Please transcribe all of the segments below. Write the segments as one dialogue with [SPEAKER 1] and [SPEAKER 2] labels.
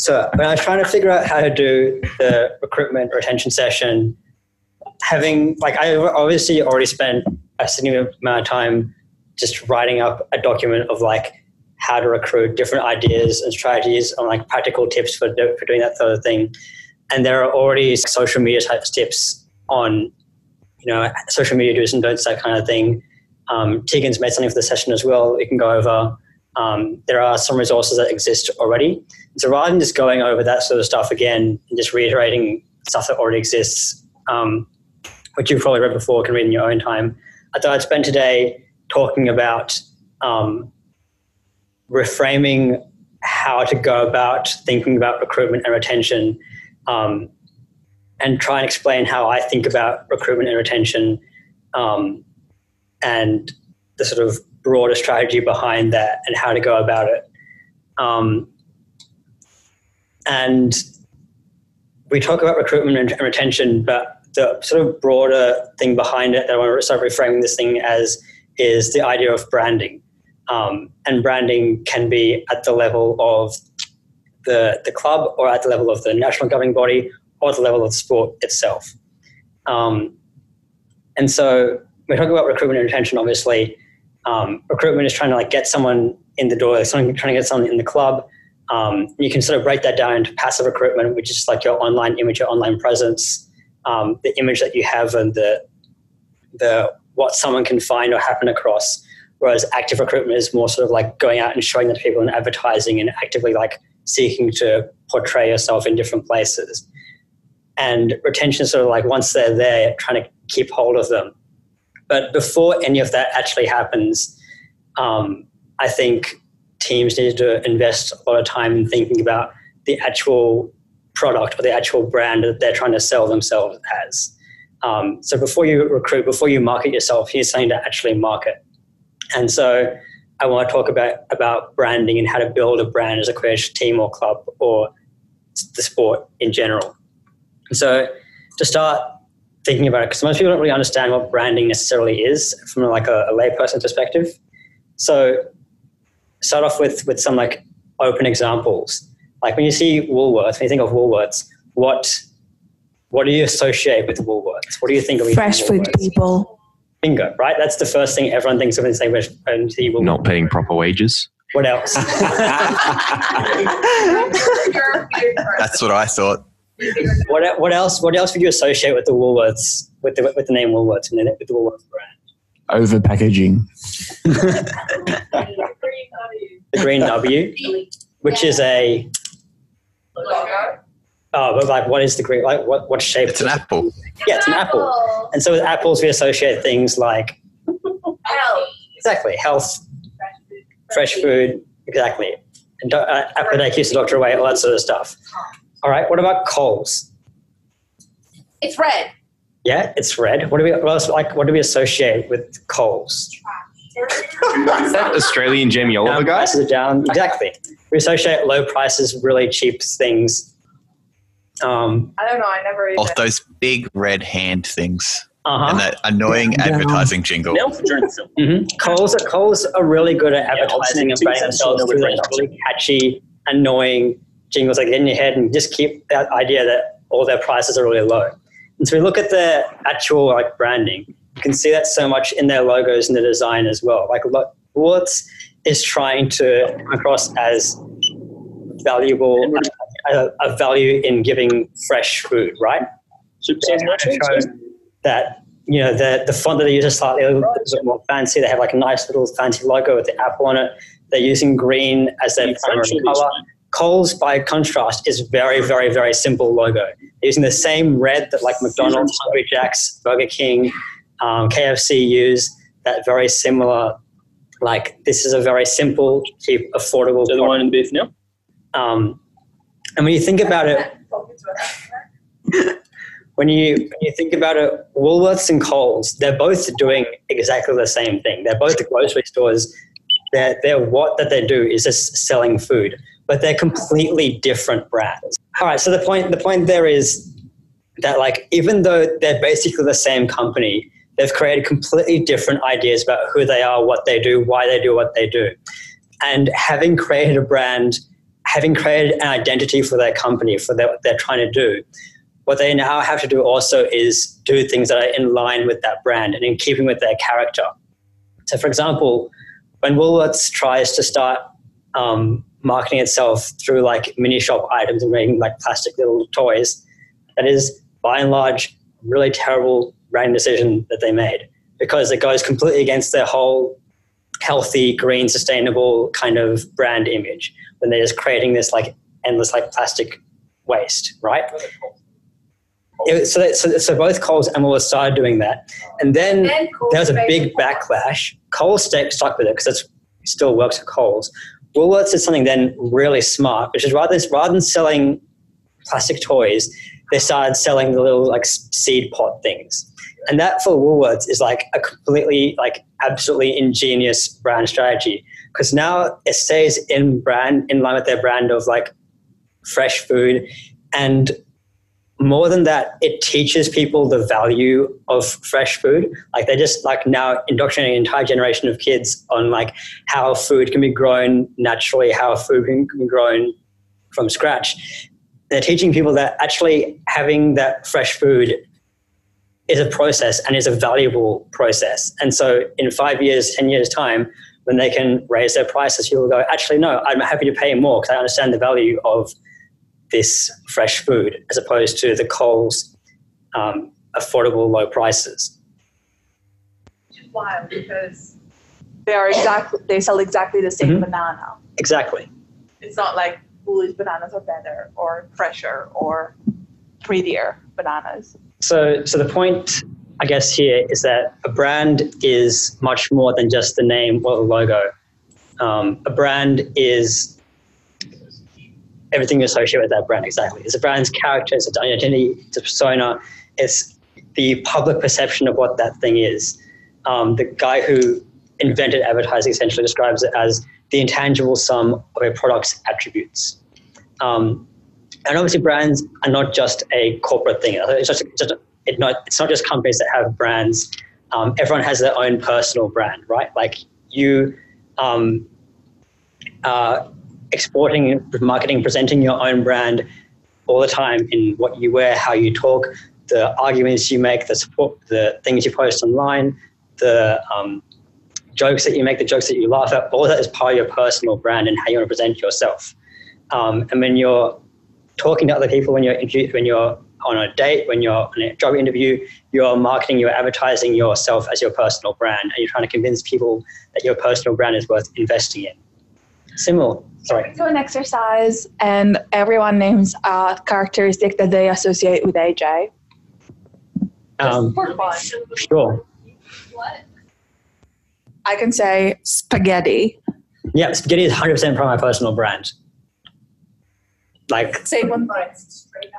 [SPEAKER 1] so when I was trying to figure out how to do the recruitment retention session, having like I obviously already spent a significant amount of time just writing up a document of like how to recruit different ideas and strategies and like practical tips for, do, for doing that sort of thing. And there are already social media type tips on, you know, social media do's and don'ts, that kind of thing. Um, Tegan's made something for the session as well. We can go over. Um, there are some resources that exist already. So rather than just going over that sort of stuff again and just reiterating stuff that already exists, um, which you've probably read before, can read in your own time, I thought I'd spend today talking about um, reframing how to go about thinking about recruitment and retention um, and try and explain how I think about recruitment and retention um, and the sort of broader strategy behind that and how to go about it. Um, and we talk about recruitment and retention, but the sort of broader thing behind it that I want to start reframing this thing as is the idea of branding. Um, and branding can be at the level of the, the club or at the level of the national governing body or the level of the sport itself. Um, and so we're talking about recruitment and retention, obviously. Um, recruitment is trying to like get someone in the door, like someone trying to get someone in the club. Um, you can sort of break that down into passive recruitment, which is like your online image, your online presence, um, the image that you have, and the the what someone can find or happen across. Whereas active recruitment is more sort of like going out and showing that to people and advertising and actively like seeking to portray yourself in different places. And retention is sort of like once they're there, trying to keep hold of them. But before any of that actually happens, um, I think teams need to invest a lot of time in thinking about the actual product or the actual brand that they're trying to sell themselves as. Um, so before you recruit, before you market yourself, here's something to actually market. And so I want to talk about, about branding and how to build a brand as a Quidditch team or club or the sport in general. And So to start thinking about it, because most people don't really understand what branding necessarily is from like a, a layperson perspective. So start off with, with some like open examples. Like when you see Woolworths, when you think of Woolworths, what what do you associate with Woolworths? What do you think of
[SPEAKER 2] fresh food people?
[SPEAKER 1] Bingo, right? That's the first thing everyone thinks of when they say
[SPEAKER 3] Woolworths. Not paying proper wages.
[SPEAKER 1] What else? That's
[SPEAKER 4] what I thought.
[SPEAKER 1] What, what else? What else would you associate with the Woolworths with the with the name Woolworths and the, with the Woolworths brand?
[SPEAKER 5] Over packaging.
[SPEAKER 1] the green W, which is a Oh, but like, what is the green? Like, what what shape?
[SPEAKER 4] It's an apple.
[SPEAKER 1] Yeah, it's an apple. And so with apples, we associate things like
[SPEAKER 6] health.
[SPEAKER 1] Exactly, health, fresh food. Exactly, and uh, appetite keeps the doctor away. All that sort of stuff. All right. What about Coles?
[SPEAKER 6] It's red.
[SPEAKER 1] Yeah, it's red. What do we what else, like? What do we associate with Coles?
[SPEAKER 3] Is that Australian Jamie Oliver guy?
[SPEAKER 1] Prices are down. Exactly. We associate low prices, really cheap things
[SPEAKER 6] um, I don't know. I never.
[SPEAKER 4] Of those big red hand things. Uh-huh. And that annoying yeah. advertising jingle.
[SPEAKER 1] mm-hmm. Coles, Coles are really good at advertising yeah, and branding themselves through really catchy, annoying jingles like in your head and just keep that idea that all their prices are really low. And so we look at the actual like branding. You can see that so much in their logos and the design as well. Like Woolworths is trying to come across as valuable a, a value in giving fresh food, right? That you know the the font that they use is slightly a little bit more fancy. They have like a nice little fancy logo with the apple on it. They're using green as their primary color. Coles, by contrast, is very, very, very simple logo. They're using the same red that like McDonald's, Hungry Jack's, Burger King, um, KFC use. That very similar. Like this is a very simple, cheap, affordable.
[SPEAKER 7] So the one in beef now.
[SPEAKER 1] Um, and when you think about it, when you when you think about it, Woolworths and Coles, they're both doing exactly the same thing. They're both the grocery stores. They're, they're what that they do is just selling food, but they're completely different brands. All right. So the point the point there is that like even though they're basically the same company, they've created completely different ideas about who they are, what they do, why they do what they do, and having created a brand having created an identity for their company, for their, what they're trying to do, what they now have to do also is do things that are in line with that brand and in keeping with their character. So, for example, when Woolworths tries to start um, marketing itself through like mini shop items and making like plastic little toys, that is by and large really terrible brand decision that they made because it goes completely against their whole healthy, green, sustainable kind of brand image when they're just creating this like endless like plastic waste, right? It, so, so, so both Coles and Woolworths started doing that, and then
[SPEAKER 6] And
[SPEAKER 1] there was a big backlash. Coles stuck stuck with it because it still works for Coles. Woolworths did something then really smart, which is rather rather than selling plastic toys, they started selling the little like seed pot things, and that for Woolworths is like a completely like absolutely ingenious brand strategy because now it stays in brand in line with their brand of like fresh food and more than that, it teaches people the value of fresh food. Like they're just like now indoctrinating an entire generation of kids on like how food can be grown naturally, how food can be grown from scratch. They're teaching people that actually having that fresh food is a process and is a valuable process. And so in five years, 10 years time, when they can raise their prices, people will go, actually, no, I'm happy to pay more because I understand the value of this fresh food as opposed to the Coles um, affordable low prices.
[SPEAKER 6] Which is wild because
[SPEAKER 2] They are exactly they sell exactly the same
[SPEAKER 1] Mhm.
[SPEAKER 2] banana.
[SPEAKER 1] Exactly.
[SPEAKER 2] It's not like Woolies bananas are better or fresher or prettier bananas.
[SPEAKER 1] So, so the point, I guess, here is that a brand is much more than just the name or the logo. Um, a brand is everything associated with that brand. Exactly, it's a brand's character, it's its identity, its a persona, it's the public perception of what that thing is. Um, the guy who invented advertising essentially describes it as the intangible sum of a product's attributes. Um, and obviously, brands are not just a corporate thing. It's just, just it not, it's not just companies that have brands. Um, everyone has their own personal brand, right? Like you um, uh, exporting, marketing, presenting your own brand all the time in what you wear, how you talk, the arguments you make, the support, the things you post online, the um, jokes that you make, the jokes that you laugh at. All that is part of your personal brand and how you want to present yourself. Um, and when you're talking to other people, when you're when you're on a date, when you're on a job interview, you're marketing, you're advertising yourself as your personal brand, and you're trying to convince people that your personal brand is worth investing in. Similar, sorry.
[SPEAKER 2] Do an exercise, and everyone names a characteristic that they associate with AJ.
[SPEAKER 1] Um, sure.
[SPEAKER 6] What?
[SPEAKER 2] I can say spaghetti.
[SPEAKER 1] Yeah, spaghetti is 100% part of my personal brand. Like,
[SPEAKER 2] Say one.
[SPEAKER 6] Straight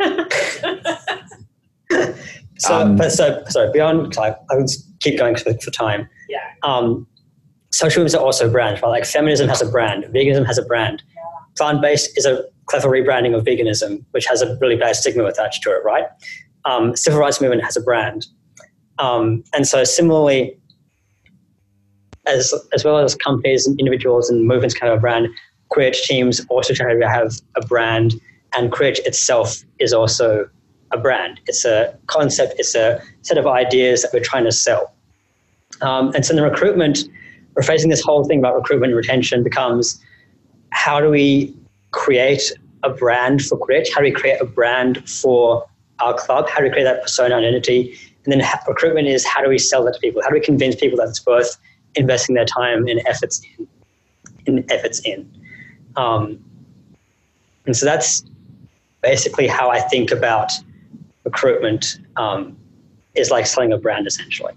[SPEAKER 6] out of
[SPEAKER 1] so,
[SPEAKER 5] Um,
[SPEAKER 1] but so, sorry, beyond, 'cause I, I would keep going for, for time.
[SPEAKER 6] Yeah.
[SPEAKER 1] Um, social movements are also brands, right? Like feminism has a brand, veganism has a brand. Plant-based is a clever rebranding of veganism, which has a really bad stigma attached to it, right? Um, civil rights movement has a brand. Um, and so similarly, as, as well as companies and individuals and movements can have a brand, Queer teams also try to have a brand, and Queer itself is also a brand. It's a concept, it's a set of ideas that we're trying to sell. Um, and so in the recruitment, we're facing this whole thing about recruitment and retention becomes how do we create a brand for Grit? How do we create a brand for our club? How do we create that persona identity? And then ha- recruitment is how do we sell that to people? How do we convince people that it's worth investing their time and efforts in? in efforts in. Um, and so that's basically how I think about recruitment um, is like selling a brand essentially.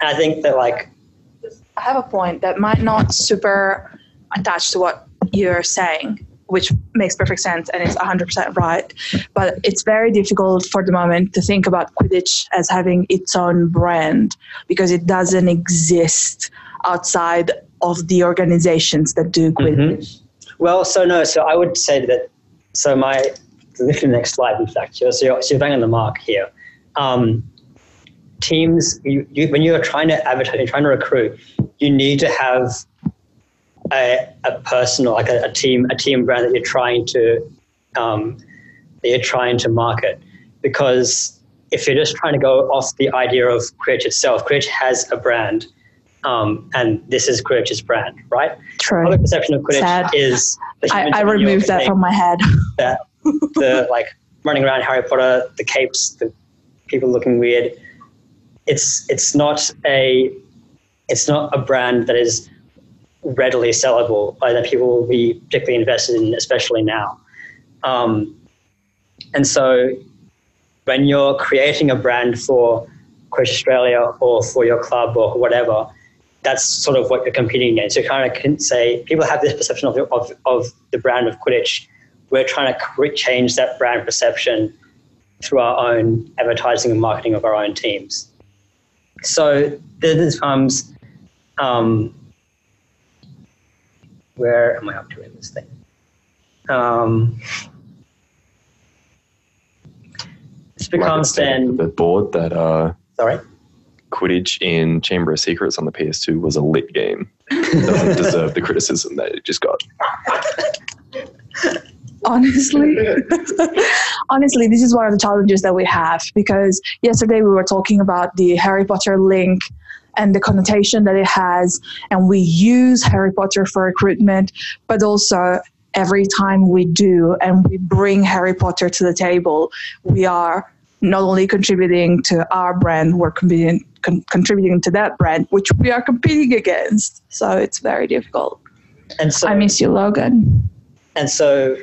[SPEAKER 1] And I think that like
[SPEAKER 2] I have a point that might not super attach to what you're saying, which makes perfect sense and is 100% right. But it's very difficult for the moment to think about Quidditch as having its own brand because it doesn't exist outside of the organizations that do Quidditch.
[SPEAKER 1] Well, so no, so I would say that. So my literally the next slide, in fact, you're, so you're, so you're bang on the mark here. Um, teams, you, you, when you're trying to advertise, you're trying to recruit, you need to have a, a personal, like a, a team, a team brand that you're trying to um, that you're trying to market. Because if you're just trying to go off the idea of Quidditch itself, Quidditch has a brand, um, and this is Quidditch's brand, right?
[SPEAKER 2] True.
[SPEAKER 1] Public perception of Quidditch
[SPEAKER 2] Sad.
[SPEAKER 1] is
[SPEAKER 2] I, I
[SPEAKER 1] in New York
[SPEAKER 2] removed that from my head.
[SPEAKER 1] that the like running around Harry Potter, the capes, the people looking weird. It's it's not a it's not a brand that is readily sellable or that people will be particularly invested in, especially now. Um, and so when you're creating a brand for Quidditch Australia or for your club or whatever, that's sort of what you're competing against. You kind of can say people have this perception of the, of, of the brand of Quidditch. We're trying to change that brand perception through our own advertising and marketing of our own teams. So this comes, um, where am I up to in this thing? Um, this becomes then,
[SPEAKER 8] the board that uh,
[SPEAKER 1] sorry?
[SPEAKER 8] Quidditch in Chamber of Secrets on the PS2 was a lit game. It doesn't deserve the criticism that it just got.
[SPEAKER 2] honestly honestly this is one of the challenges that we have because yesterday we were talking about the harry potter link and the connotation that it has and we use harry potter for recruitment but also every time we do and we bring harry potter to the table we are not only contributing to our brand we're contributing, con- contributing to that brand which we are competing against so it's very difficult
[SPEAKER 1] And so
[SPEAKER 2] i miss you logan
[SPEAKER 1] And so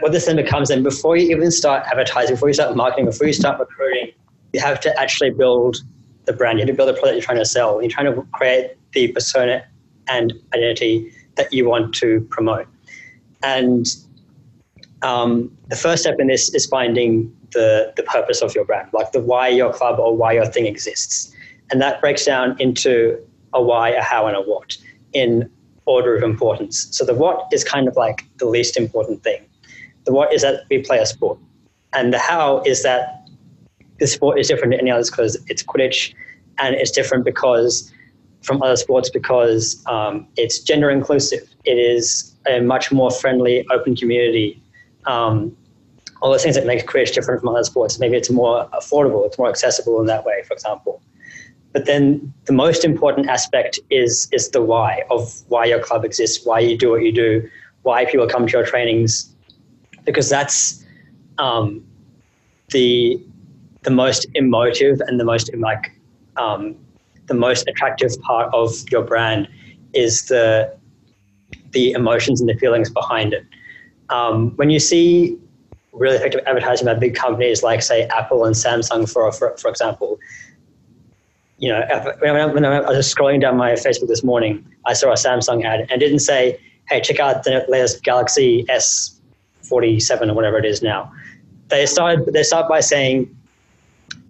[SPEAKER 1] what this then becomes then before you even start advertising, before you start marketing, before you start recruiting, you have to actually build the brand. You have to build the product you're trying to sell. You're trying to create the persona and identity that you want to promote. And um, the first step in this is finding the, the purpose of your brand, like the why your club or why your thing exists. And that breaks down into a why, a how, and a what in order of importance. So the what is kind of like the least important thing. The what is that we play a sport. And the how is that the sport is different than any others because it's Quidditch and it's different because from other sports because um, it's gender inclusive. It is a much more friendly, open community. Um, all the things that make Quidditch different from other sports. Maybe it's more affordable, it's more accessible in that way, for example. But then the most important aspect is is the why of why your club exists, why you do what you do, why people come to your trainings, because that's um, the the most emotive and the most like um, the most attractive part of your brand is the the emotions and the feelings behind it. Um, when you see really effective advertising by big companies like say Apple and Samsung, for for, for example, you know, when I, when I was scrolling down my Facebook this morning, I saw a Samsung ad and didn't say, "Hey, check out the latest Galaxy S47 or whatever it is now." They started they start by saying,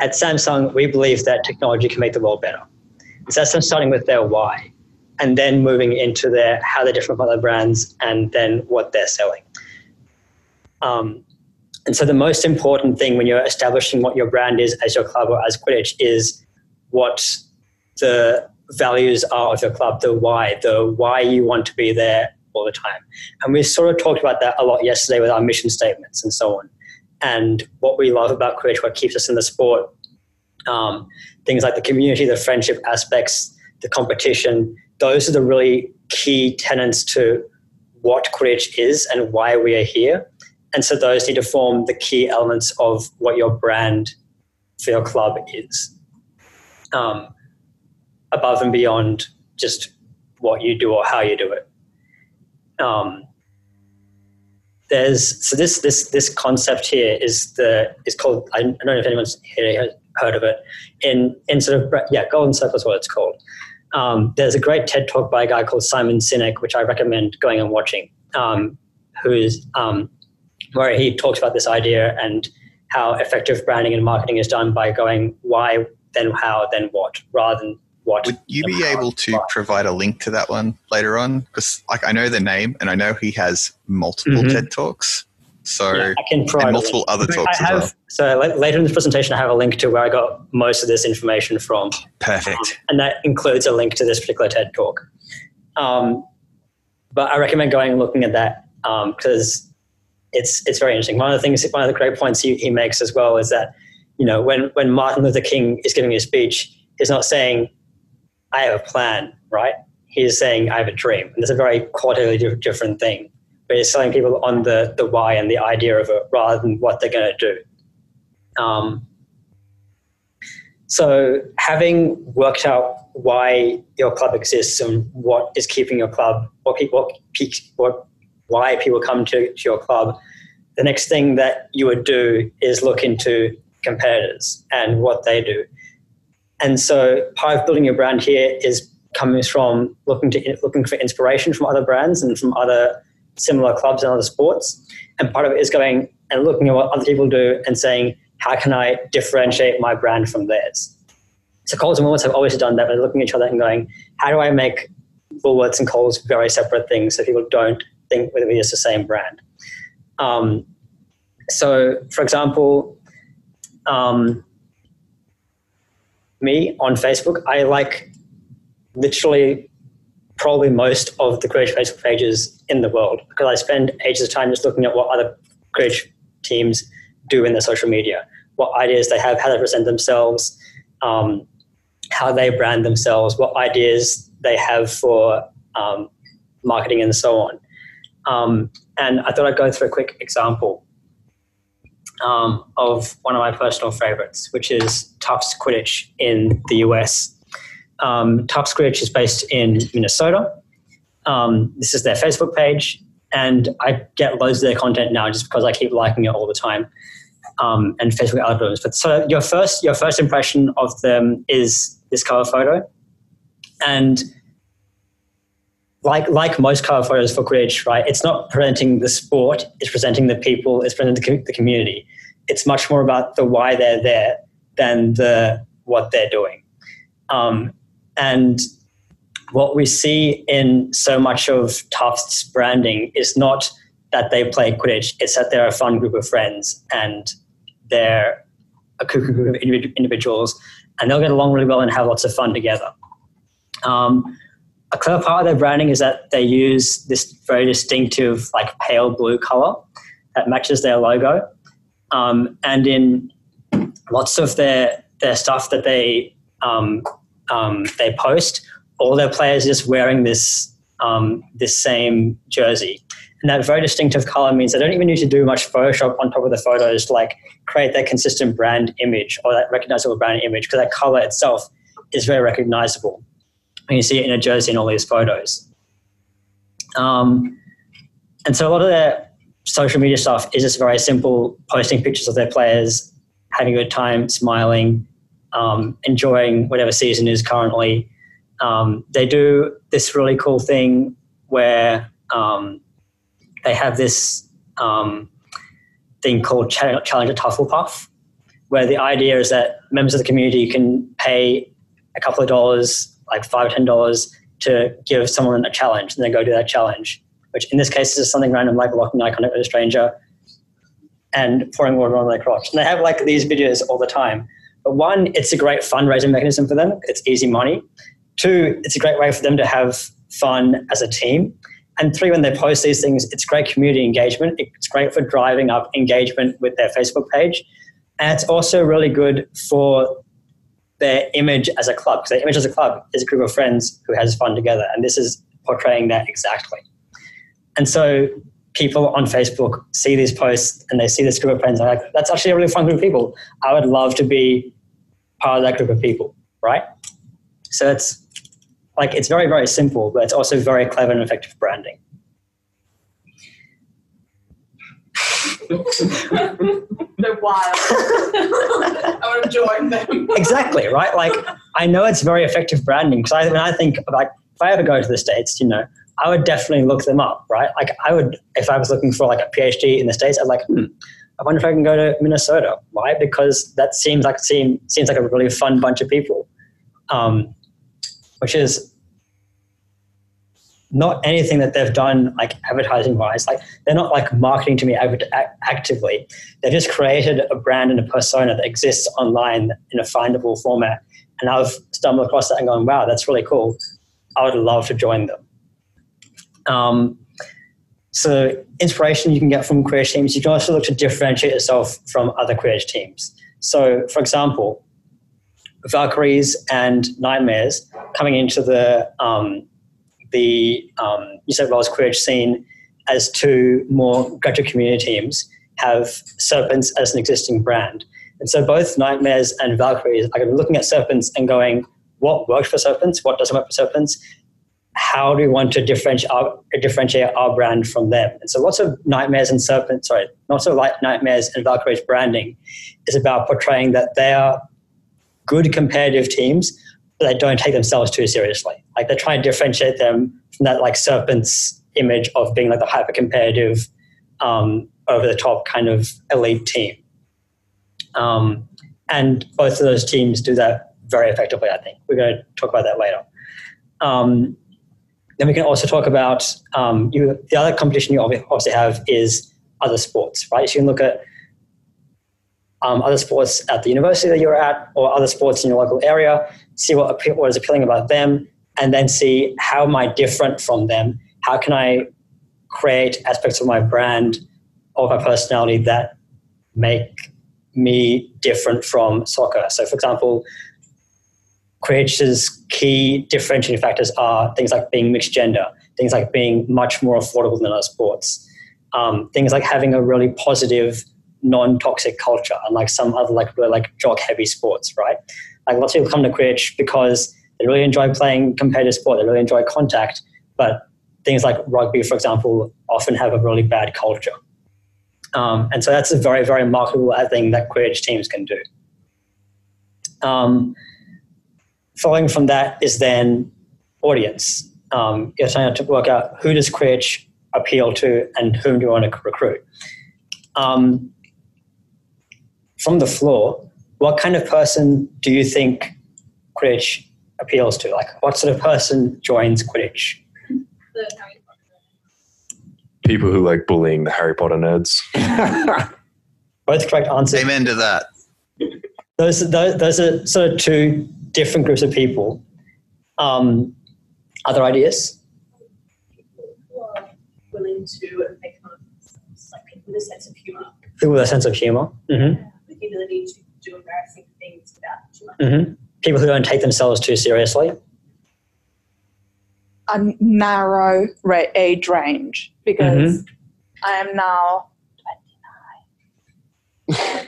[SPEAKER 1] "At Samsung, we believe that technology can make the world better." So that's them starting with their why, and then moving into their how they're different from other brands, and then what they're selling. Um, and so the most important thing when you're establishing what your brand is as your club or as Quidditch is what the values are of your club, the why, the why you want to be there all the time. And we sort of talked about that a lot yesterday with our mission statements and so on. And what we love about Quidditch, what keeps us in the sport, um, things like the community, the friendship aspects, the competition, those are the really key tenets to what Quidditch is and why we are here. And so those need to form the key elements of what your brand for your club is um, above and beyond just what you do or how you do it. Um, there's so this this this concept here is the is called I don't know if anyone's heard of it in in sort of yeah golden circle is what it's called. Um, there's a great TED talk by a guy called Simon Sinek which I recommend going and watching. Um, who is um, where he talks about this idea and how effective branding and marketing is done by going why then how then what rather than what
[SPEAKER 4] Would you be
[SPEAKER 1] how,
[SPEAKER 4] able to
[SPEAKER 1] why.
[SPEAKER 4] provide a link to that one later on? Because like I know the name and I know he has multiple
[SPEAKER 1] Mhm.
[SPEAKER 4] TED talks. So
[SPEAKER 1] Yeah, I can provide
[SPEAKER 4] and multiple other
[SPEAKER 1] I
[SPEAKER 4] talks as
[SPEAKER 1] have,
[SPEAKER 4] well.
[SPEAKER 1] So la- later in this presentation, I have a link to where I got most of this information from,
[SPEAKER 4] Perfect.
[SPEAKER 1] and that includes a link to this particular TED talk. Um, but I recommend going and looking at that because it's it's very interesting. One of the things, one of the great points he, he makes as well is that you know when when Martin Luther King is giving his speech, he's not saying I have a plan, right? He's saying I have a dream, and it's a very di- different thing. But he's selling people on the the why and the idea of it rather than what they're going to do. Um, so having worked out why your club exists and what is keeping your club, what what, what why people come to, to your club, the next thing that you would do is look into competitors and what they do. And so part of building your brand here is coming from looking to looking for inspiration from other brands and from other similar clubs and other sports. And part of it is going and looking at what other people do and saying, how can I differentiate my brand from theirs? So Coles and Woolworths have always done that. They're looking at each other and going, how do I make Woolworths and Coles very separate things so people don't think whether it's the same brand? Um, so, for example, um, me on Facebook, I like literally probably most of the Quidditch Facebook pages in the world because I spend ages of time just looking at what other Quidditch teams do in their social media, what ideas they have, how they present themselves, um, how they brand themselves, what ideas they have for um, marketing, and so on. Um, and I thought I'd go through a quick example um, of one of my personal favorites, which is Tufts Quidditch in the US. Um, Tufts Quidditch is based in Minnesota. Um, this is their Facebook page, and I get loads of their content now just because I keep liking it all the time. Um, and Facebook algorithms. But so your first your first impression of them is this cover photo, and like like most cover photos for Quidditch, right? It's not presenting the sport; it's presenting the people, it's presenting the, co- the community. It's much more about the why they're there than the what they're doing. Um, and what we see in so much of Tufts branding is not that they play Quidditch; it's that they're a fun group of friends and they're a group of individuals, and they'll get along really well and have lots of fun together. Um, a clever part of their branding is that they use this very distinctive, like pale blue color that matches their logo. Um, and in lots of their their stuff that they um, um, they post, all their players are just wearing this um, this same jersey. And that very distinctive color means they don't even need to do much Photoshop on top of the photos to like create that consistent brand image or that recognizable brand image because that color itself is very recognizable when you see it in a jersey in all these photos. Um, and so a lot of their social media stuff is just very simple, posting pictures of their players, having a good time, smiling, um, enjoying whatever season is currently. Um, they do this really cool thing where um, they have this um, thing called Challenge at Hufflepuff, where the idea is that members of the community can pay a couple of dollars, like five, ten dollars, to give someone a challenge, and then go do that challenge. Which in this case is something random like blocking eye contact with a stranger and pouring water on their crotch. And they have like these videos all the time. But one, it's a great fundraising mechanism for them. It's easy money. Two, it's a great way for them to have fun as a team. And three, when they post these things, it's great community engagement. It's great for driving up engagement with their Facebook page. And it's also really good for their image as a club, because their image as a club is a group of friends who has fun together. And this is portraying that exactly. And so people on Facebook see these posts and they see this group of friends and like, that's actually a really fun group of people. I would love to be part of that group of people, right? So it's like it's very, very simple, but it's also very clever and effective branding.
[SPEAKER 6] They're wild. I want to join them.
[SPEAKER 1] exactly, right? Like I know it's very effective branding because I, when I think like if I ever go to the states, you know, I would definitely look them up, right? Like I would if I was looking for like a PhD in the states, I'd like, hmm, I wonder if I can go to Minnesota. Why? Because that seems like seem seems like a really fun bunch of people, um, which is not anything that they've done like advertising wise. Like they're not like marketing to me act- actively. They've just created a brand and a persona that exists online in a findable format. And I've stumbled across that and gone, wow, that's really cool. I would love to join them. Um, so inspiration you can get from Quidditch teams. You can also look to differentiate yourself from other Quidditch teams. So, for example, Valkyries and Nightmares coming into the um, the um, New South Wales Quidditch scene as two more graduate community teams have Serpents as an existing brand. And so both Nightmares and Valkyries are looking at Serpents and going, what works for Serpents? What doesn't work for Serpents? How do we want to differentiate our, differentiate our brand from them? And so lots of Nightmares and Serpents, sorry, lots of like Nightmares and Valkyries branding is about portraying that they are good competitive teams, they don't take themselves too seriously. Like they're trying to differentiate them from that like Serpents image of being like the hyper competitive, um, over the top kind of elite team. Um, and both of those teams do that very effectively, I think. We're going to talk about that later. Um, then we can also talk about um, you, the other competition you obviously have is other sports, right? So you can look at um, other sports at the university that you're at or other sports in your local area, see what, what is appealing about them, and then see how am I different from them? How can I create aspects of my brand or my personality that make me different from soccer? So, for example, Quidditch's key differentiating factors are things like being mixed gender, things like being much more affordable than other sports, um, things like having a really positive, non-toxic culture, unlike some other like really like jock-heavy sports, right? Like lots of people come to Quidditch because they really enjoy playing competitive sport, they really enjoy contact, but things like rugby, for example, often have a really bad culture. Um, and so that's a very, very marketable thing that Quidditch teams can do. Um, following from that is then audience. Um, you're trying to work out who does Quidditch appeal to and whom do you want to recruit. Um, from the floor, what kind of person do you think Quidditch appeals to? Like, what sort of person joins Quidditch?
[SPEAKER 8] People who like bullying the Harry Potter nerds.
[SPEAKER 1] Both correct answers.
[SPEAKER 4] Amen to that.
[SPEAKER 1] Those, those, those are sort of two different groups of people. Um, other ideas?
[SPEAKER 6] Who are willing to make fun of themselves, like people with a sense of humor,
[SPEAKER 1] People with a sense of humor. hmm
[SPEAKER 6] without too much.
[SPEAKER 1] hmm People who don't take themselves too seriously.
[SPEAKER 2] a narrow age range because I am now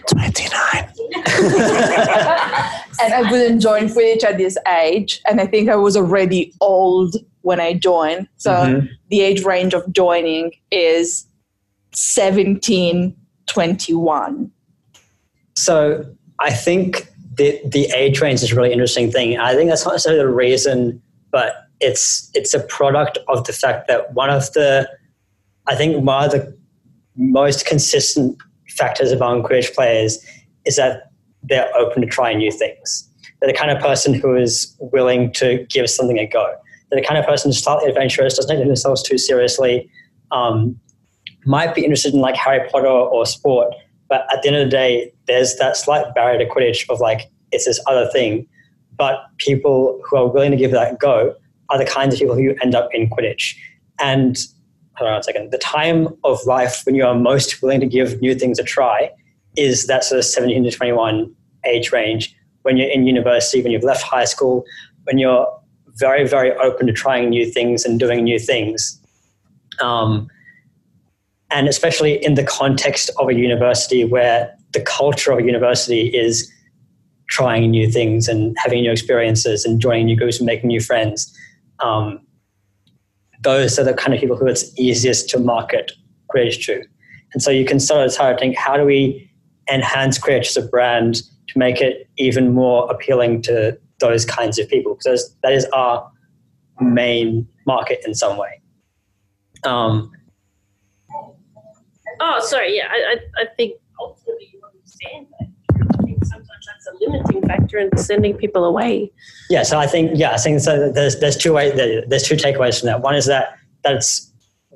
[SPEAKER 5] 29.
[SPEAKER 2] and I wouldn't join Quidditch at this age, and I think I was already old when I joined. So
[SPEAKER 1] Mhm.
[SPEAKER 2] the age range of joining is 17, 21.
[SPEAKER 1] So I think the the age range is a really interesting thing. I think that's not necessarily the reason, but it's it's a product of the fact that one of the I think one of the most consistent factors among Quidditch players is that they're open to trying new things. They're the kind of person who is willing to give something a go. They're the kind of person who's slightly adventurous, doesn't take themselves too seriously, um, might be interested in like Harry Potter or sport, but at the end of the day, there's that slight barrier to Quidditch of like, it's this other thing. But people who are willing to give that go are the kinds of people who end up in Quidditch. And hold on a second, the time of life when you are most willing to give new things a try is that sort of 17 to 21 age range when you're in university, when you've left high school, when you're very, very open to trying new things and doing new things. Um, and especially in the context of a university where the culture of a university is trying new things and having new experiences and joining new groups and making new friends. Um, those are the kind of people who it's easiest to market Quidditch to. And so you can start to start think, how do we enhance Quidditch as a brand to make it even more appealing to those kinds of people? Because that is our main market in some way. Um,
[SPEAKER 9] Oh, sorry. Yeah, I, I, I think ultimately you understand that. I think sometimes that's a limiting factor in sending people away.
[SPEAKER 1] Yeah, so I think yeah, I think so. There's there's two ways. There's two takeaways from that. One is that that's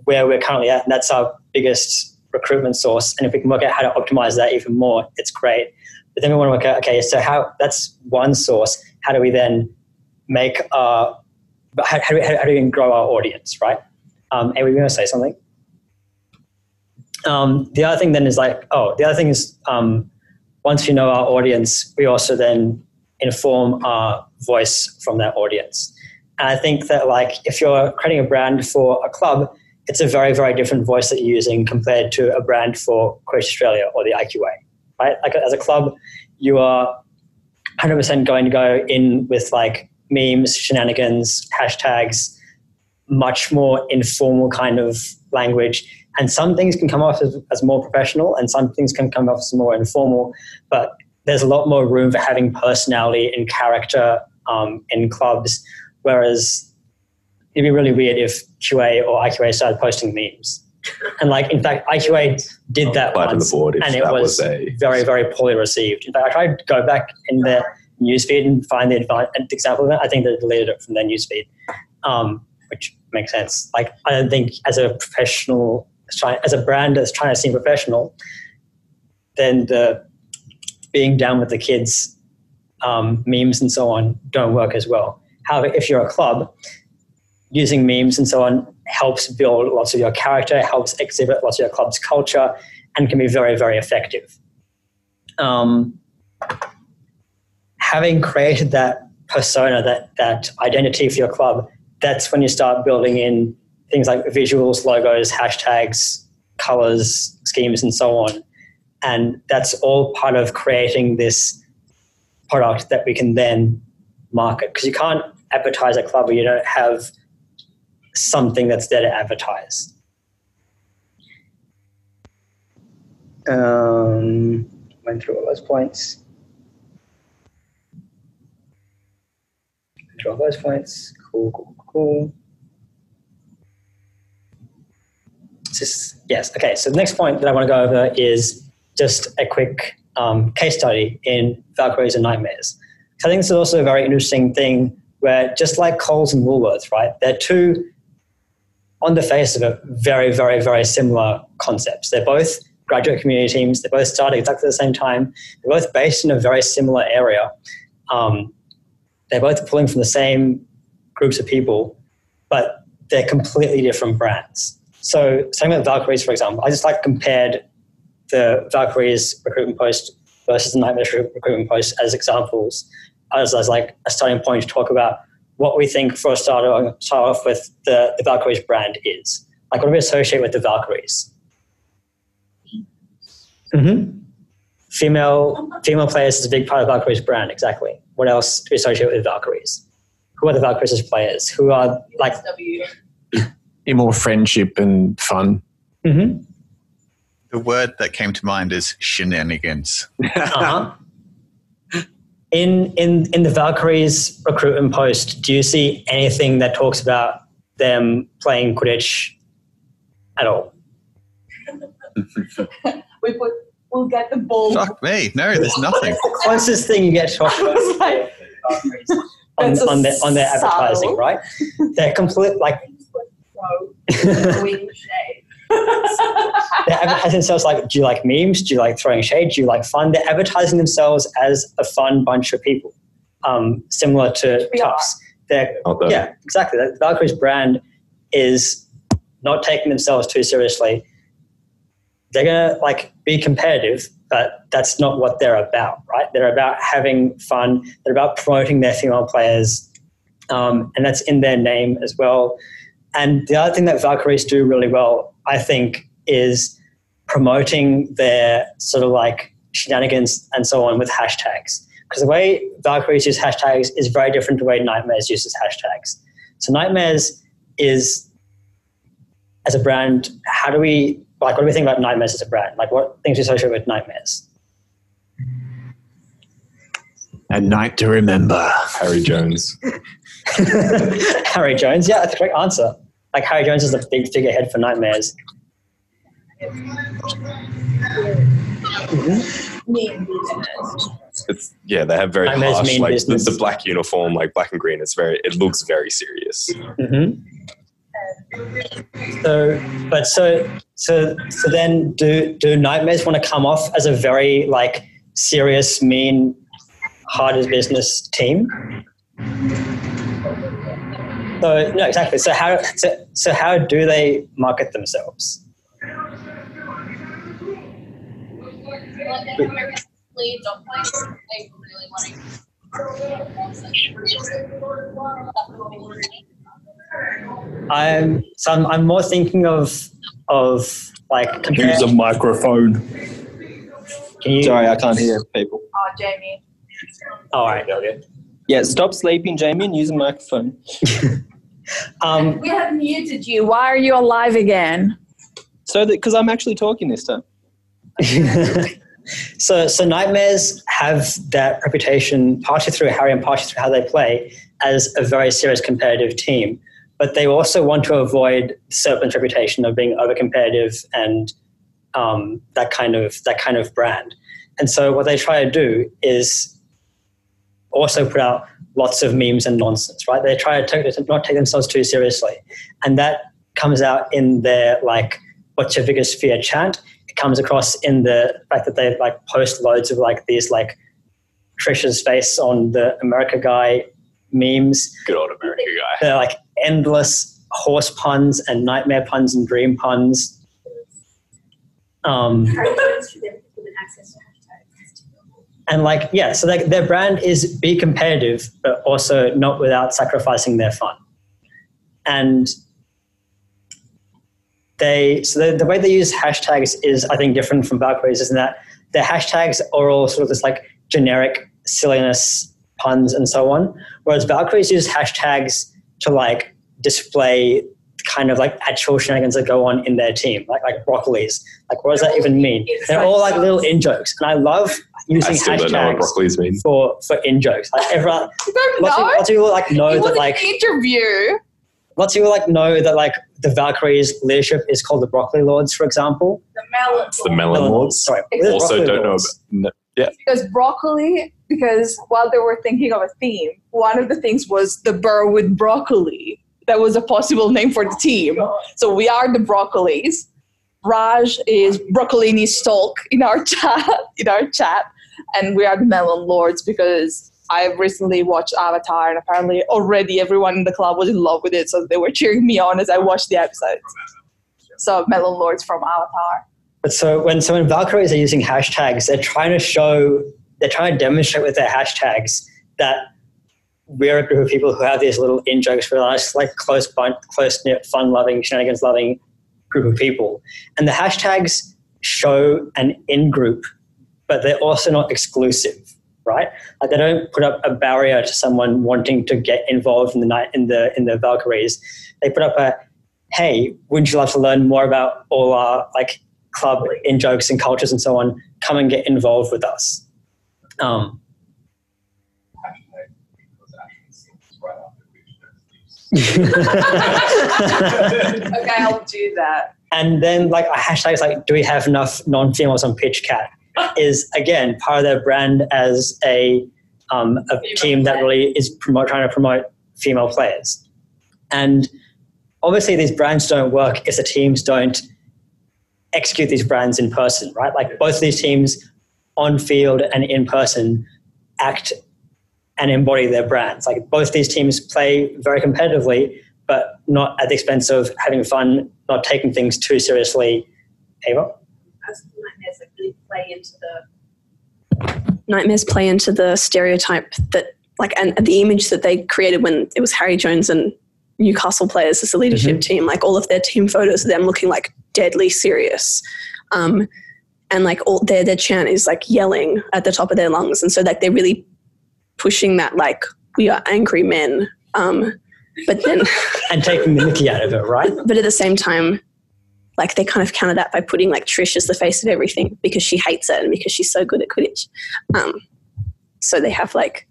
[SPEAKER 1] where we're currently at, and that's our biggest recruitment source. And if we can work out how to optimize that even more, it's great. But then we want to work out okay, so how that's one source. How do we then make our how, how, do we, how do we grow our audience, right? Um, and we going to say something. Um, the other thing then is like, oh, the other thing is um, once we know our audience, we also then inform our voice from that audience. And I think that like if you're creating a brand for a club, it's a very, very different voice that you're using compared to a brand for Quidditch Australia or the IQA, right? Like as a club, you are 100% going to go in with like memes, shenanigans, hashtags, much more informal kind of language. And some things can come off as, as more professional and some things can come off as more informal, but there's a lot more room for having personality and character um, in clubs. Whereas it'd be really weird if QA or IQA started posting memes. And like, in fact, IQA did that once, and it was,
[SPEAKER 8] was a-
[SPEAKER 1] very, very poorly received. In fact, I tried to go back in the newsfeed and find the example of it. I think they deleted it from their newsfeed, um, which makes sense. Like, I don't think as a professional, as a brand that's trying to seem professional, then the being down with the kids um, memes and so on don't work as well. However, if you're a club, using memes and so on helps build lots of your character, helps exhibit lots of your club's culture, and can be very, very effective. Um, having created that persona, that, that identity for your club, that's when you start building in things like visuals, logos, hashtags, colors, schemes, and so on. And that's all part of creating this product that we can then market. Because you can't advertise a club where you don't have something that's there to advertise. Um, went through all those points. All those points. Cool, cool, cool. Yes, okay. So the next point that I want to go over is just a quick um, case study in Valkyries and Nightmares. I think this is also a very interesting thing where just like Coles and Woolworths, right? They're two, on the face of it, very, very, very similar concepts. They're both graduate community teams. They both started exactly the same time. They're both based in a very similar area. Um, they're both pulling from the same groups of people, but they're completely different brands. So, same with Valkyries, for example. I just like compared the Valkyries recruitment post versus the Nightmares recruitment post as examples, as, as like a starting point to talk about what we think for a start, start off with the, the Valkyries brand is. Like, what do we associate with the Valkyries? Mm-hmm. Female female players is a big part of Valkyries brand. Exactly. What else do we associate with Valkyries? Who are the Valkyries as players? Who are like?
[SPEAKER 5] More friendship and fun.
[SPEAKER 1] Mm-hmm.
[SPEAKER 4] The word that came to mind is shenanigans.
[SPEAKER 1] Uh-huh. in in in the Valkyries recruitment post, do you see anything that talks about them playing Quidditch at all?
[SPEAKER 6] we put, we'll get the ball.
[SPEAKER 4] Fuck me. No, there's nothing.
[SPEAKER 1] The closest thing you get to talk about
[SPEAKER 6] It's like,
[SPEAKER 1] on, on their on their advertising, right? They're complete like
[SPEAKER 6] throw, wing shade.
[SPEAKER 1] they're advertising themselves like, do you like memes? Do you like throwing shade? Do you like fun? They're advertising themselves as a fun bunch of people, um, similar to
[SPEAKER 6] We are.
[SPEAKER 1] Tufts. They're
[SPEAKER 8] Although,
[SPEAKER 1] yeah, exactly. The Valkyrie's brand is not taking themselves too seriously. They're gonna like be competitive, but that's not what they're about, right? They're about having fun. They're about promoting their female players, um, and that's in their name as well. And the other thing that Valkyries do really well, I think, is promoting their sort of like shenanigans and so on with hashtags. Because the way Valkyries use hashtags is very different to the way Nightmares uses hashtags. So Nightmares is as a brand, how do we like what do we think about Nightmares as a brand? Like what things we associate with Nightmares?
[SPEAKER 5] A night to remember.
[SPEAKER 8] Harry Jones.
[SPEAKER 1] Harry Jones, yeah, that's the correct answer. Like Harry Jones is the big figurehead for Nightmares.
[SPEAKER 8] It's yeah, they have very
[SPEAKER 1] Nightmares
[SPEAKER 8] harsh like the, the black uniform, like black and green. It's very it looks very serious.
[SPEAKER 1] hmm So, but so so so then, do do nightmares want to come off as a very like serious, mean, hard as business team? So no, exactly. So how so, so how do they market themselves? I'm so I'm, I'm more thinking of of like compare,
[SPEAKER 7] Use a microphone.
[SPEAKER 1] can you,
[SPEAKER 10] Sorry, I can't hear people.
[SPEAKER 2] Oh, Jamie.
[SPEAKER 1] all right, okay.
[SPEAKER 10] Yeah, stop sleeping, Jamie, and use a microphone.
[SPEAKER 1] Um,
[SPEAKER 2] We have muted you. Why are you alive again?
[SPEAKER 10] So that because I'm actually talking this time.
[SPEAKER 1] so so nightmares have that reputation partially through Harry and partially through how they play as a very serious competitive team. But they also want to avoid Serpent's reputation of being over competitive and um, that kind of that kind of brand. And so what they try to do is also put out lots of memes and nonsense, right? They try to take, not take themselves too seriously, and that comes out in their like "What's your biggest fear?" chant. It comes across in the fact that they like post loads of like these like Trisha's face on the America guy memes.
[SPEAKER 8] Good old America guy.
[SPEAKER 1] They're like endless horse puns and nightmare puns and dream puns. Um, and like yeah so like their brand is be competitive but also not without sacrificing their fun. And they so the, the way they use hashtags is i think different from valkyries is in that their hashtags are all sort of this like generic silliness puns and so on whereas valkyries use hashtags to like display kind of like actual shenanigans that go on in their team like like broccolis like what does that even mean they're all like little in jokes and i love using
[SPEAKER 8] I still don't know what
[SPEAKER 1] hashtags
[SPEAKER 8] broccolis mean.
[SPEAKER 1] for for in jokes. Like everyone,
[SPEAKER 2] You don't
[SPEAKER 1] lots, of, lots of people like know
[SPEAKER 2] it was
[SPEAKER 1] that
[SPEAKER 2] an
[SPEAKER 1] like
[SPEAKER 2] interview.
[SPEAKER 1] lots of people like know that like the Valkyries leadership is called the Broccoli Lords, for example.
[SPEAKER 2] The melon.
[SPEAKER 8] It's the Melon Lords.
[SPEAKER 1] Sorry, what the
[SPEAKER 8] Also, don't know
[SPEAKER 1] Lords?
[SPEAKER 8] about. No, yeah,
[SPEAKER 2] Because broccoli, because while they were thinking of a theme, one of the things was the burr with broccoli. That was a possible name for the team. So we are the broccolis. Raj is broccolini stalk in our chat in our chat, and we are the melon lords because I've recently watched Avatar, and apparently already everyone in the club was in love with it, so they were cheering me on as I watched the episodes. So melon lords from Avatar.
[SPEAKER 1] So when so when Valkyries are using hashtags, they're trying to show, they're trying to demonstrate with their hashtags that we're a group of people who have these little in jokes for us, like close, close knit, fun loving, shenanigans loving group of people. And the hashtags show an in group, but they're also not exclusive, right? Like they don't put up a barrier to someone wanting to get involved in the night in the in the Valkyries. They put up a hey, wouldn't you love to learn more about all our like club in jokes and cultures and so on? Come and get involved with us. Um,
[SPEAKER 2] okay, I'll do that.
[SPEAKER 1] and then like a hashtag is like, do we have enough non-females on pitch cat? Is again part of their brand as a um, a team that really is promote, trying to promote female players. And obviously, these brands don't work if the teams don't execute these brands in person, right? Like both of these teams on field and in person act and embody their brands. Like both these teams play very competitively, but not at the expense of having fun, not taking things too seriously. Ava?
[SPEAKER 6] Nightmares like really play into the
[SPEAKER 9] nightmares play into the stereotype that like and the image that they created when it was Harry Jones and Newcastle players as a leadership team, like all of their team photos of them looking like deadly serious. Um, and like all their their chant is like yelling at the top of their lungs. And so like they're really pushing that like we are angry men. Um, but then
[SPEAKER 1] And taking the mickey out of it, right?
[SPEAKER 9] but at the same time, like they kind of counter that by putting like Trish as the face of everything because she hates it and because she's so good at Quidditch. Um, so they have like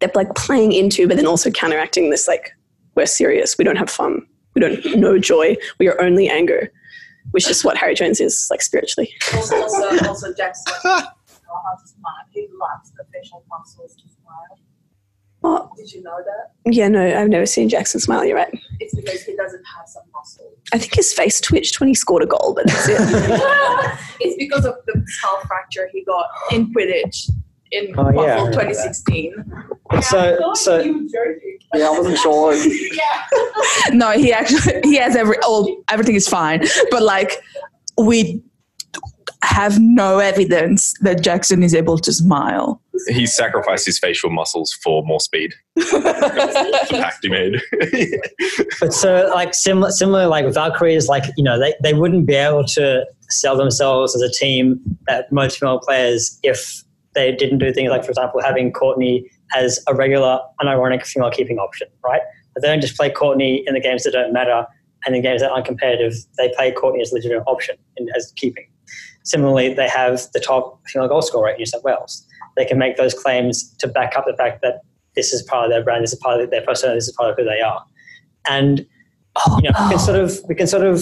[SPEAKER 9] they're like playing into, but then also counteracting this like we're serious, we don't have fun, we don't know joy, we are only anger, which is what Harry Jones is like spiritually.
[SPEAKER 6] also also, also Jackson how to smile. He loves the facial muscles to smile.
[SPEAKER 9] Oh,
[SPEAKER 6] Did you know that?
[SPEAKER 9] yeah, no, I've never seen Jackson smile. You're right.
[SPEAKER 6] It's because he doesn't have some muscle.
[SPEAKER 9] I think his face twitched when he scored a goal, but that's it.
[SPEAKER 2] it's because of the skull fracture he got in Quidditch in
[SPEAKER 1] Oh, yeah, I
[SPEAKER 2] Buffalo
[SPEAKER 1] remember that.
[SPEAKER 2] 2016.
[SPEAKER 1] But so so
[SPEAKER 10] Yeah, I wasn't sure. yeah.
[SPEAKER 2] no, he actually he has every all everything is fine, but like we have no evidence that Jackson is able to smile.
[SPEAKER 8] He sacrificed his facial muscles for more speed. the pact he made.
[SPEAKER 1] but so like similar similar like Valkyries like you know they, they wouldn't be able to sell themselves as a team that most female players if they didn't do things like for example having Courtney as a regular unironic female keeping option right but they don't just play Courtney in the games that don't matter and in games that aren't competitive they play Courtney as a legitimate option in, as keeping similarly they have the top female goal scorer in New South Wales they can make those claims to back up the fact that this is part of their brand, this is part of their persona, this is part of who they are. And you know, we can sort of we can sort of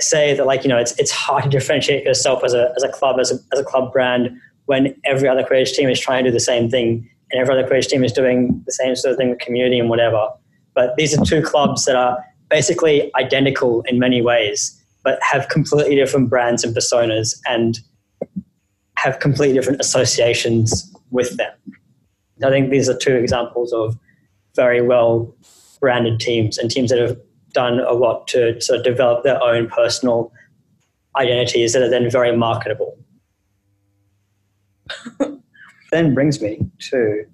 [SPEAKER 1] say that like, you know, it's it's hard to differentiate yourself as a as a club, as a as a club brand when every other creative team is trying to do the same thing and every other creative team is doing the same sort of thing with community and whatever. But these are two clubs that are basically identical in many ways, but have completely different brands and personas and have completely different associations with them. I think these are two examples of very well branded teams and teams that have done a lot to sort of develop their own personal identities that are then very marketable. then brings me to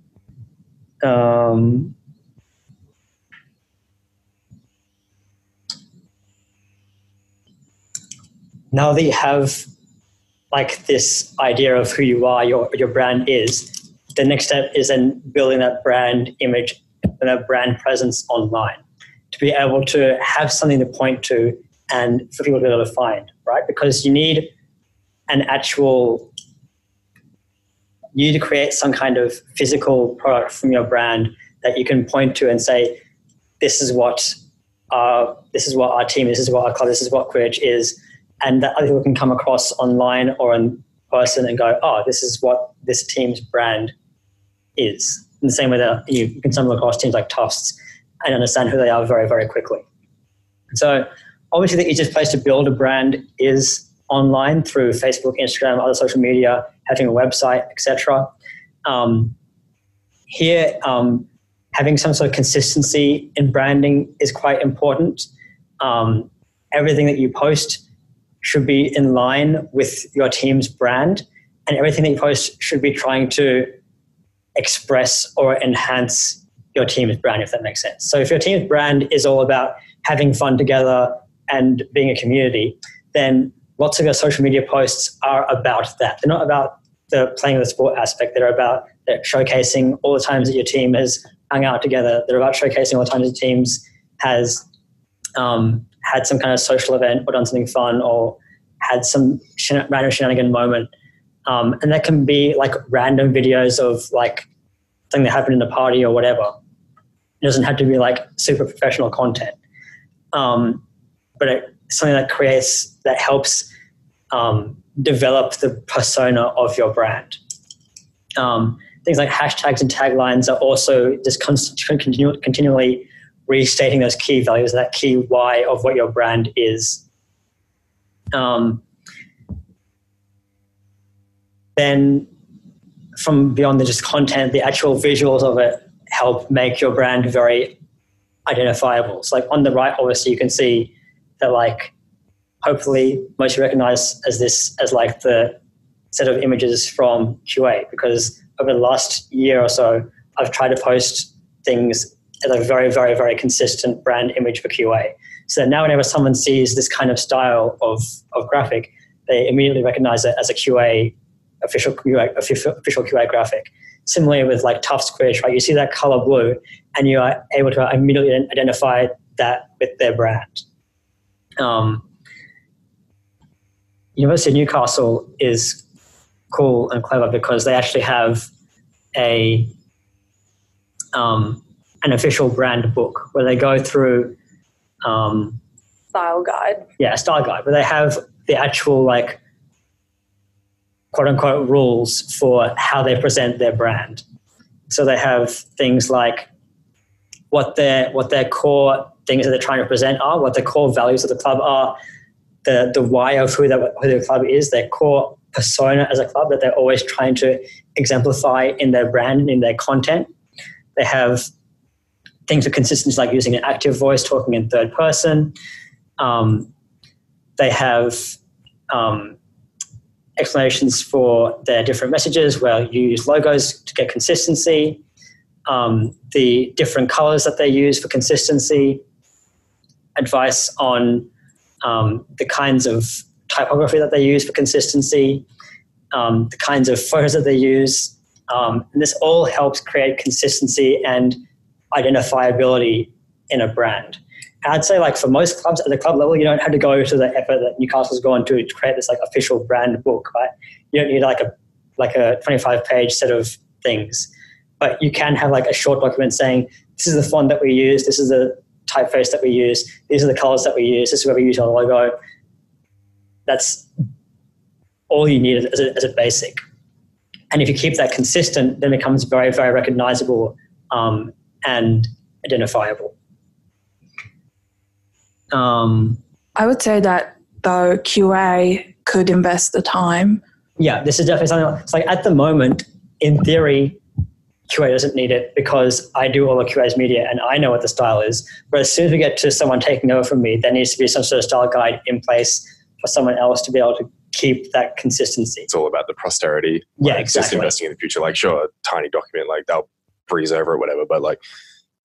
[SPEAKER 1] um, now that you have like this idea of who you are, your your brand is, the next step is then building that brand image and that brand presence online to be able to have something to point to and for people to be able to find, right? Because you need an actual you need to create some kind of physical product from your brand that you can point to and say, this is what our this is what our team, this is what our club, this is what Quidditch is, and that other people can come across online or in person and go, oh, this is what this team's brand is. In the same way that you can stumble across teams like Tufts and understand who they are very, very quickly. So obviously the easiest place to build a brand is online through Facebook, Instagram, other social media, having a website, etc. Um, here, um, having some sort of consistency in branding is quite important. Um, everything that you post should be in line with your team's brand, and everything that you post should be trying to express or enhance your team's brand, if that makes sense. So, if your team's brand is all about having fun together and being a community, then lots of your social media posts are about that. They're not about the playing the sport aspect. They're about they're showcasing all the times that your team has hung out together. They're about showcasing all the times the teams has um, had some kind of social event or done something fun or had some shen- random shenanigan moment. Um, and that can be like random videos of like something that happened in the party or whatever. It doesn't have to be like super professional content. Um, but it, something that creates, that helps um, develop the persona of your brand. Um, things like hashtags and taglines are also just con- continu- continually restating those key values, that key why of what your brand is. Um, then from beyond the just content, the actual visuals of it help make your brand very identifiable. So like on the right, obviously you can see that like hopefully most recognize as this as like the set of images from QA because over the last year or so I've tried to post things a very, very, very consistent brand image for QA. So now whenever someone sees this kind of style of, of graphic, they immediately recognize it as a QA official QA, official QA graphic. Similarly with like Tufts Quidditch, right? You see that color blue, and you are able to immediately identify that with their brand. Um, University of Newcastle is cool and clever because they actually have a um, an official brand book where they go through um,
[SPEAKER 9] Style guide.
[SPEAKER 1] yeah a style guide where they have the actual like quote unquote rules for how they present their brand. So they have things like what their what their core things that they're trying to present are, what the core values of the club are, the the why of who, that, who the club is, their core persona as a club that they're always trying to exemplify in their brand and in their content. They have things with consistency like using an active voice, talking in third person. Um, they have um, explanations for their different messages where you use logos to get consistency, um, the different colors that they use for consistency, advice on um, the kinds of typography that they use for consistency, um, the kinds of photos that they use. Um, and this all helps create consistency and identifiability in a brand. And I'd say like for most clubs at the club level, you don't have to go to the effort that Newcastle's gone to to create this like official brand book, right? You don't need like a like a 25 page set of things. But you can have like a short document saying, this is the font that we use, this is the typeface that we use, these are the colors that we use, this is where we use our logo. That's all you need as a, as a basic. And if you keep that consistent, then it becomes very, very recognizable um, and identifiable. Um,
[SPEAKER 2] I would say that though QA could invest the time.
[SPEAKER 1] yeah, this is definitely something. It's like at the moment, in theory, QA doesn't need it because I do all of QA's media and I know what the style is. But as soon as we get to someone taking over from me, there needs to be some sort of style guide in place for someone else to be able to keep that consistency.
[SPEAKER 8] It's all about the posterity.
[SPEAKER 1] Yeah,
[SPEAKER 8] like, Just investing in the future. Like, sure, a tiny document, like they'll breeze over it, whatever. But like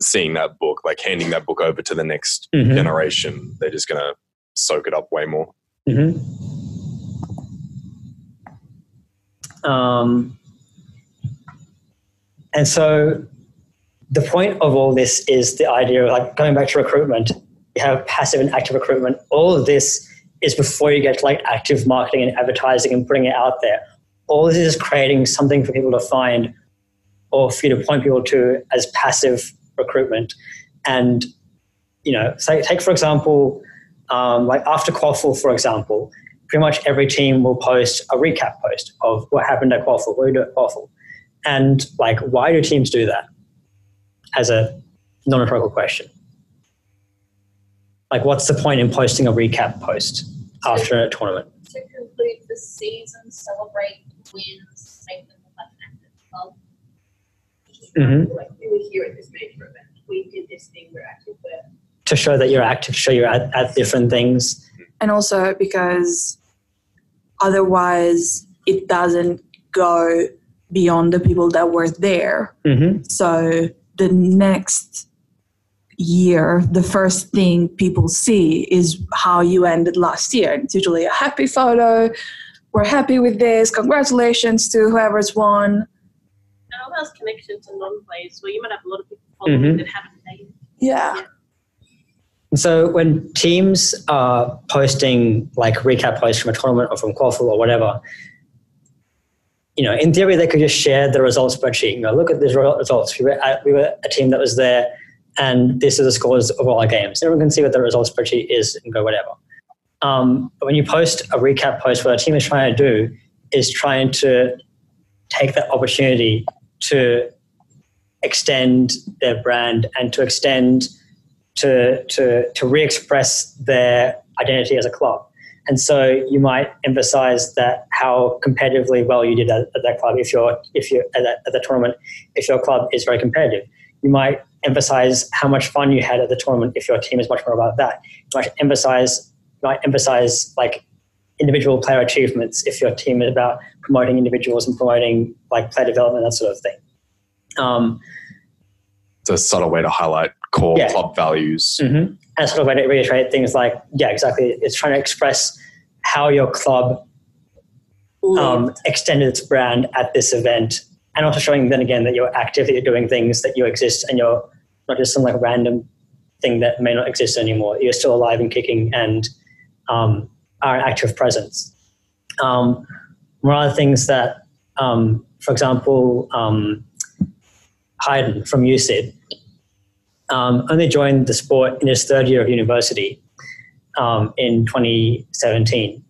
[SPEAKER 8] seeing that book, like handing that book over to the next
[SPEAKER 1] Mhm.
[SPEAKER 8] generation, they're just gonna soak it up way more.
[SPEAKER 1] Mm-hmm. Um, and so the point of all this is the idea of like going back to recruitment. You have passive and active recruitment. All of this is before you get to like active marketing and advertising and putting it out there. All this is creating something for people to find or for you to point people to as passive recruitment. And, you know, say, take for example, um, like after QUAFL, for example, pretty much every team will post a recap post of what happened at QUAFL, what you do at QUAFL. And like, why do teams do that? As a non-rhetorical question. Like, what's the point in posting a recap post after a tournament?
[SPEAKER 6] To conclude the season, celebrate wins, make them an active. Just
[SPEAKER 1] Mhm.
[SPEAKER 6] Like, we were here at this major event. We did this thing, we're active there.
[SPEAKER 1] To show that you're active, to show you're at, at different things.
[SPEAKER 2] And also because otherwise it doesn't go beyond the people that were there.
[SPEAKER 1] Mm-hmm.
[SPEAKER 2] So the next year, the first thing people see is how you ended last year. It's usually a happy photo. We're happy with this. Congratulations to whoever's won.
[SPEAKER 6] And all those connections to non-players, where you might have a lot of people following
[SPEAKER 1] Mhm.
[SPEAKER 6] that haven't played.
[SPEAKER 2] Yeah.
[SPEAKER 1] And so when teams are posting like recap posts from a tournament or from QUAFL or whatever, you know, in theory, they could just share the results spreadsheet and go, look at these results. We were, at, we were a team that was there, and this is the scores of all our games. Everyone can see what the results spreadsheet is and go, whatever. Um, but when you post a recap post, what a team is trying to do is trying to take that opportunity to extend their brand and to extend to to to re-express their identity as a club. And so you might emphasize that how competitively well you did at, at that club if you're if you're at, at the tournament if your club is very competitive. You might emphasize how much fun you had at the tournament if your team is much more about that. You might emphasize you might emphasize like individual player achievements if your team is about promoting individuals and promoting like player development that sort of thing. Um,
[SPEAKER 8] It's a subtle way to highlight core
[SPEAKER 1] Yeah.
[SPEAKER 8] club values.
[SPEAKER 1] Mm-hmm. And sort of way to reiterate things like, yeah, exactly. It's trying to express how your club um, extended its brand at this event, and also showing then again that you're active, that you're doing things, that you exist, and you're not just some like random thing that may not exist anymore. You're still alive and kicking, and um, are an active presence. Um, one of the things that, um, for example, um, Hayden from UCID um, only joined the sport in his third year of university um, in 2017.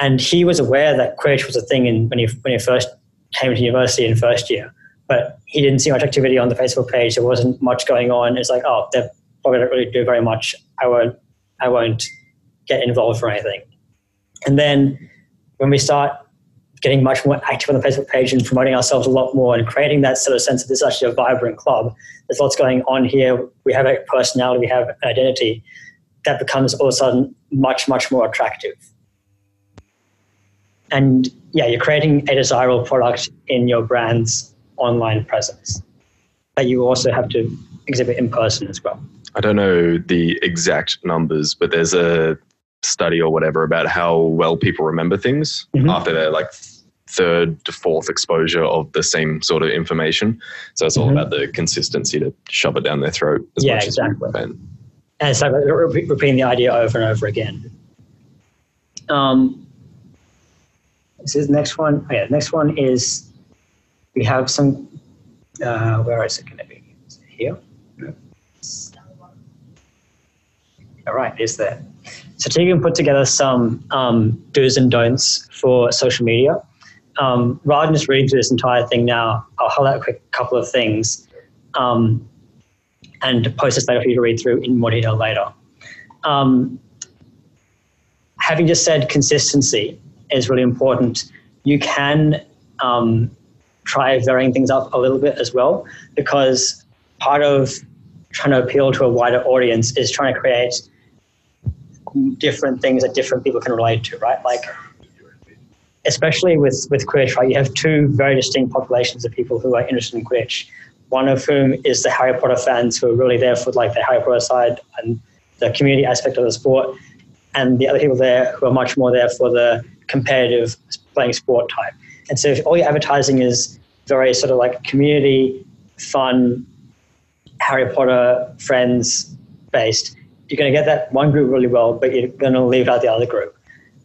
[SPEAKER 1] And he was aware that Quidditch was a thing in, when, he, when he first came to university in first year, but he didn't see much activity on the Facebook page. There wasn't much going on. It's like, oh, they probably don't really do very much. I won't, I won't get involved or anything. And then when we start getting much more active on the Facebook page and promoting ourselves a lot more and creating that sort of sense that this is actually a vibrant club. There's lots going on here. We have a personality, we have an identity. That becomes all of a sudden much, much more attractive. And yeah, you're creating a desirable product in your brand's online presence that you also have to exhibit in person as well.
[SPEAKER 8] I don't know the exact numbers, but there's a study or whatever about how well people remember things
[SPEAKER 1] Mhm.
[SPEAKER 8] after their like third to fourth exposure of the same sort of information. So it's all
[SPEAKER 1] Mhm.
[SPEAKER 8] about the consistency to shove it down their throat as
[SPEAKER 1] Yeah,
[SPEAKER 8] much
[SPEAKER 1] exactly.
[SPEAKER 8] as you can.
[SPEAKER 1] And so re- repeating the idea over and over again. Um, this is the next one. Oh, yeah, the next one is we have some. Uh, where is it going to be? Is it here? No. All right, is there? So Tegan put together some um, do's and don'ts for social media. Um, rather than just reading through this entire thing now, I'll highlight a quick couple of things. Um, and post this later for you to read through in more detail later. Um, having just said consistency is really important, you can um, try varying things up a little bit as well, because part of trying to appeal to a wider audience is trying to create different things that different people can relate to, right? Like, especially with with Quidditch, right? You have two very distinct populations of people who are interested in Quidditch one of whom is the Harry Potter fans who are really there for like the Harry Potter side and the community aspect of the sport, and the other people there who are much more there for the competitive playing sport type. And so if all your advertising is very sort of like community, fun, Harry Potter friends based, you're going to get that one group really well, but you're going to leave out the other group.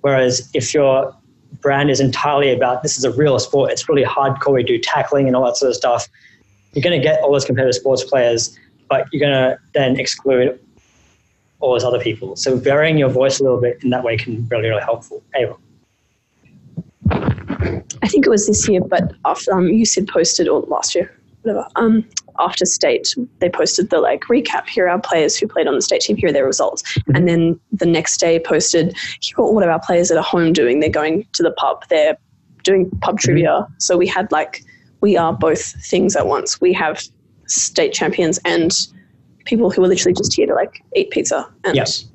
[SPEAKER 1] Whereas if your brand is entirely about this is a real sport, it's really hardcore, we do tackling and all that sort of stuff, you're going to get all those competitive sports players, but you're going to then exclude all those other people. So varying your voice a little bit in that way can be really, really helpful. Ava.
[SPEAKER 9] I think it was this year, but after um, you said posted or last year, whatever. Um, after state, they posted the like recap. Here are our players who played on the state team. Here are their results. And then the next day posted here are what are our players at home doing. They're going to the pub. They're doing pub trivia. So we had like we are both things at once. We have state champions and people who are literally just here to like eat pizza and
[SPEAKER 1] Yes.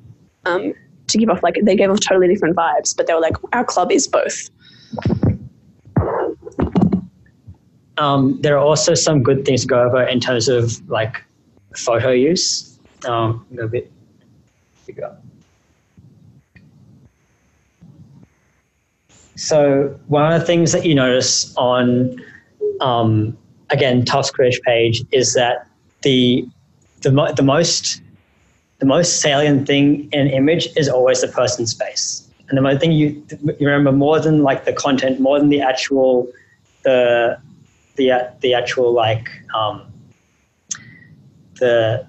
[SPEAKER 9] um, to give off like they gave off totally different vibes, but they were like our club is both.
[SPEAKER 1] Um, there are also some good things to go over in terms of like photo use. Um, a bit. So one of the things that you notice on, um, again, Tufts Quidditch page is that the the, mo- the most the most salient thing in an image is always the person's face, and the thing you you remember more than like the content, more than the actual the the the actual like um, the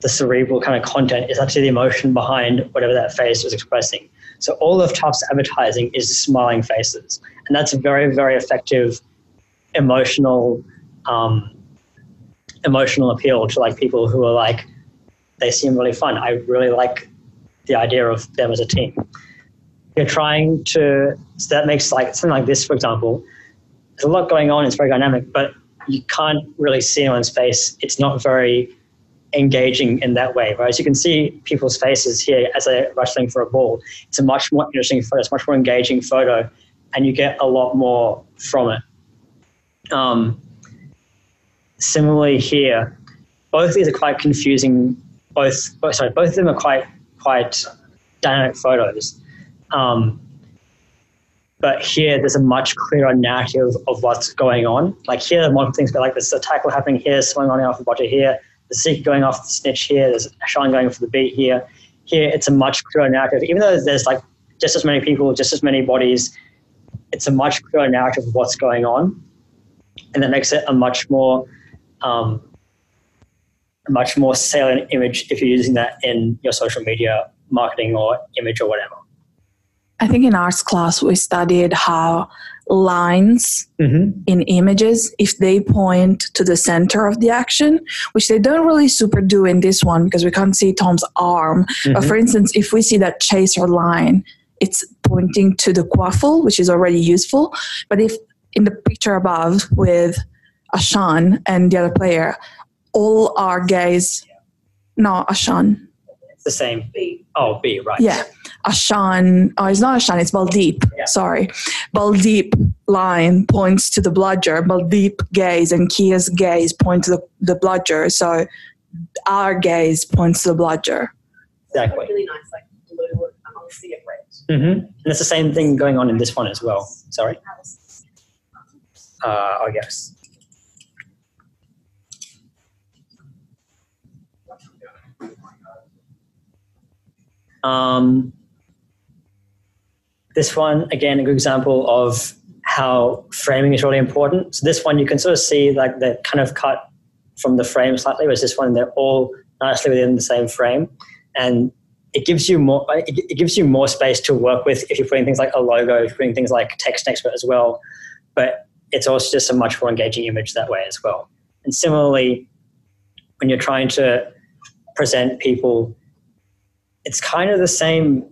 [SPEAKER 1] the cerebral kind of content is actually the emotion behind whatever that face was expressing. So all of Tufts advertising is smiling faces, and that's a very very effective emotional um, emotional appeal to like people who are like they seem really fun. I really like the idea of them as a team. You're trying to so that makes like something like this, for example. There's a lot going on. It's very dynamic, but you can't really see anyone's face. It's not very engaging in that way. Whereas you can see people's faces here as they're wrestling for a ball. It's a much more interesting photo. It's much more engaging photo, and you get a lot more from it. Um, similarly here, both of these are quite confusing. Both, both sorry, both of them are quite quite dynamic photos. Um, but here, there's a much clearer narrative of what's going on. Like here, multiple things, but like there's a tackle happening here, someone running off the bottom here, the seeker going off the snitch here, there's Sean going for the beat here. Here, it's a much clearer narrative. Even though there's like just as many people, just as many bodies, it's a much clearer narrative of what's going on, and that makes it a much more um, a much more salient image if you're using that in your social media marketing or image or whatever.
[SPEAKER 2] I think in arts class we studied how lines
[SPEAKER 1] Mm-hmm.
[SPEAKER 2] in images, if they point to the center of the action, which they don't really super do in this one because we can't see Tom's arm. But for instance, if we see that chaser line it's pointing to the quaffle, which is already useful. But if in the picture above with Ashan and the other player, all are gaze. No, Ashan.
[SPEAKER 1] It's the same. B. Oh, B, right.
[SPEAKER 2] Yeah. Ashan, oh, it's not Ashan, it's Baldeep.
[SPEAKER 1] Yeah.
[SPEAKER 2] Sorry. Baldeep line points to the bludger. Baldeep gaze and Kia's gaze point to the, the bludger. So our gaze points to the bludger.
[SPEAKER 1] Exactly.
[SPEAKER 9] Really nice, like blue amongst the red.
[SPEAKER 1] hmm And it's the same thing going on in this one as well. Sorry. Uh, I guess. Um, this one, again, a good example of how framing is really important. So this one, you can sort of see like the kind of cut from the frame slightly, whereas this one, they're all nicely within the same frame. And it gives you more, it, gives you more space to work with if you're putting things like a logo, if you're putting things like text next to it as well. But it's also just a much more engaging image that way as well. And similarly, when you're trying to present people, it's kind of the same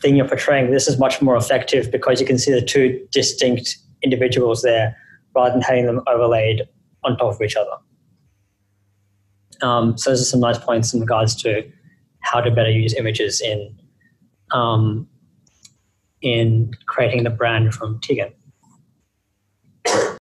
[SPEAKER 1] thing you're portraying. This is much more effective because you can see the two distinct individuals there rather than having them overlaid on top of each other. Um, so those are some nice points in regards to how to better use images in um, in creating the brand from Tegan.